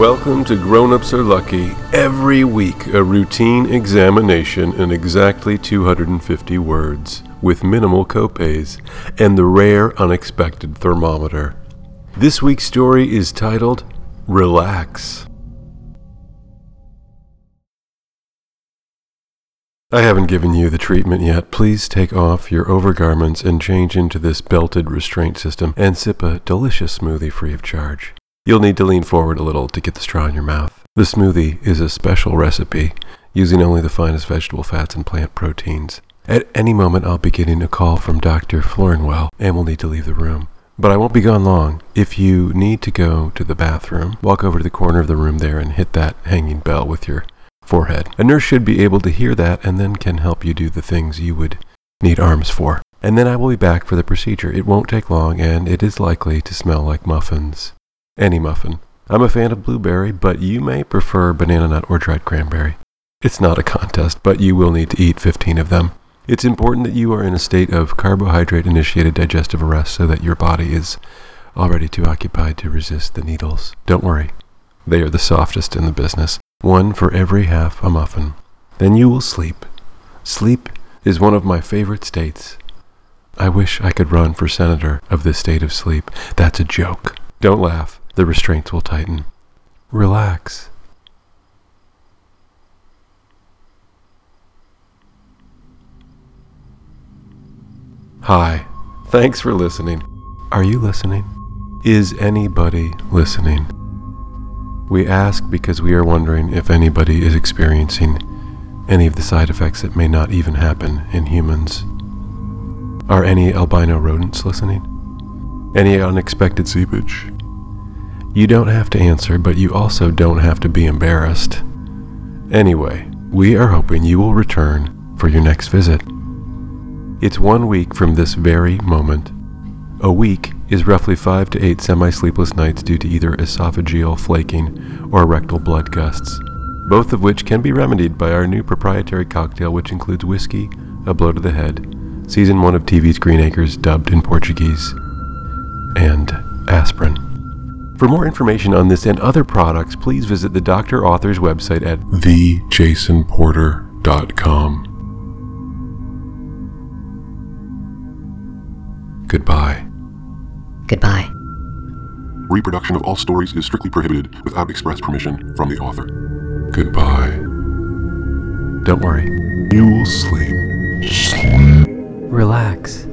Welcome to Grown Ups Are Lucky. Every week, a routine examination in exactly 250 words, with minimal copays, and the rare unexpected thermometer. This week's story is titled Relax. I haven't given you the treatment yet. Please take off your overgarments and change into this belted restraint system and sip a delicious smoothie free of charge. You'll need to lean forward a little to get the straw in your mouth. The smoothie is a special recipe using only the finest vegetable fats and plant proteins. At any moment, I'll be getting a call from Dr. Florinwell and we'll need to leave the room. But I won't be gone long. If you need to go to the bathroom, walk over to the corner of the room there and hit that hanging bell with your forehead. A nurse should be able to hear that and then can help you do the things you would need arms for. And then I will be back for the procedure. It won't take long and it is likely to smell like muffins. Any muffin. I'm a fan of blueberry, but you may prefer banana nut or dried cranberry. It's not a contest, but you will need to eat 15 of them. It's important that you are in a state of carbohydrate initiated digestive arrest so that your body is already too occupied to resist the needles. Don't worry, they are the softest in the business one for every half a muffin. Then you will sleep. Sleep is one of my favorite states. I wish I could run for senator of this state of sleep. That's a joke. Don't laugh. The restraints will tighten. Relax. Hi. Thanks for listening. Are you listening? Is anybody listening? We ask because we are wondering if anybody is experiencing any of the side effects that may not even happen in humans. Are any albino rodents listening? Any unexpected seepage? You don't have to answer, but you also don't have to be embarrassed. Anyway, we are hoping you will return for your next visit. It's one week from this very moment. A week is roughly five to eight semi sleepless nights due to either esophageal flaking or rectal blood gusts, both of which can be remedied by our new proprietary cocktail, which includes whiskey, a blow to the head, season one of TV's Green Acres dubbed in Portuguese, and aspirin. For more information on this and other products, please visit the Doctor Author's website at thejasonporter.com. Goodbye. Goodbye. Reproduction of all stories is strictly prohibited without express permission from the author. Goodbye. Don't worry. You will sleep. Relax.